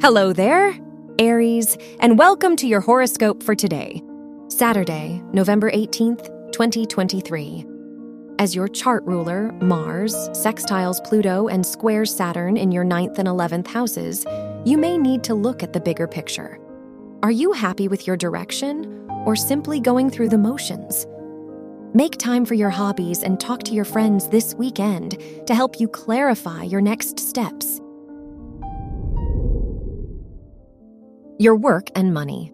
Hello there, Aries, and welcome to your horoscope for today, Saturday, November 18th, 2023. As your chart ruler, Mars, sextiles Pluto and squares Saturn in your ninth and 11th houses, you may need to look at the bigger picture. Are you happy with your direction or simply going through the motions? Make time for your hobbies and talk to your friends this weekend to help you clarify your next steps. Your work and money.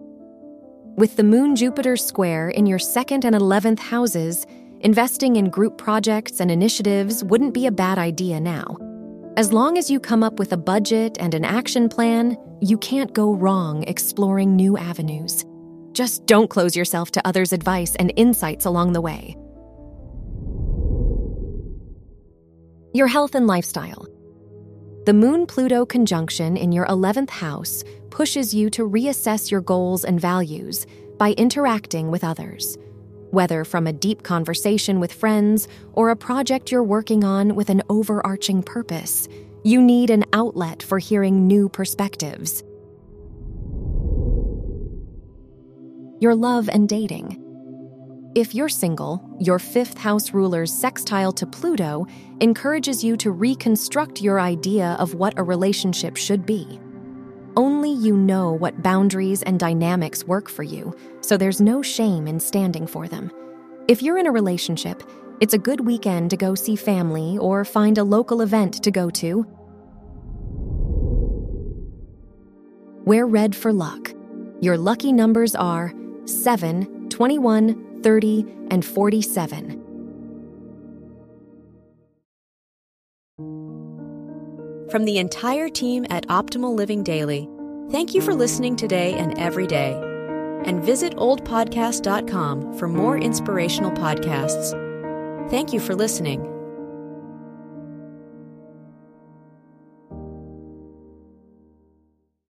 With the Moon Jupiter square in your second and 11th houses, investing in group projects and initiatives wouldn't be a bad idea now. As long as you come up with a budget and an action plan, you can't go wrong exploring new avenues. Just don't close yourself to others' advice and insights along the way. Your health and lifestyle. The Moon Pluto conjunction in your 11th house pushes you to reassess your goals and values by interacting with others. Whether from a deep conversation with friends or a project you're working on with an overarching purpose, you need an outlet for hearing new perspectives. Your love and dating. If you're single, your fifth house ruler's sextile to Pluto encourages you to reconstruct your idea of what a relationship should be. Only you know what boundaries and dynamics work for you, so there's no shame in standing for them. If you're in a relationship, it's a good weekend to go see family or find a local event to go to. Wear red for luck. Your lucky numbers are 7, 21, 30, and 47. From the entire team at Optimal Living Daily, thank you for listening today and every day. And visit oldpodcast.com for more inspirational podcasts. Thank you for listening.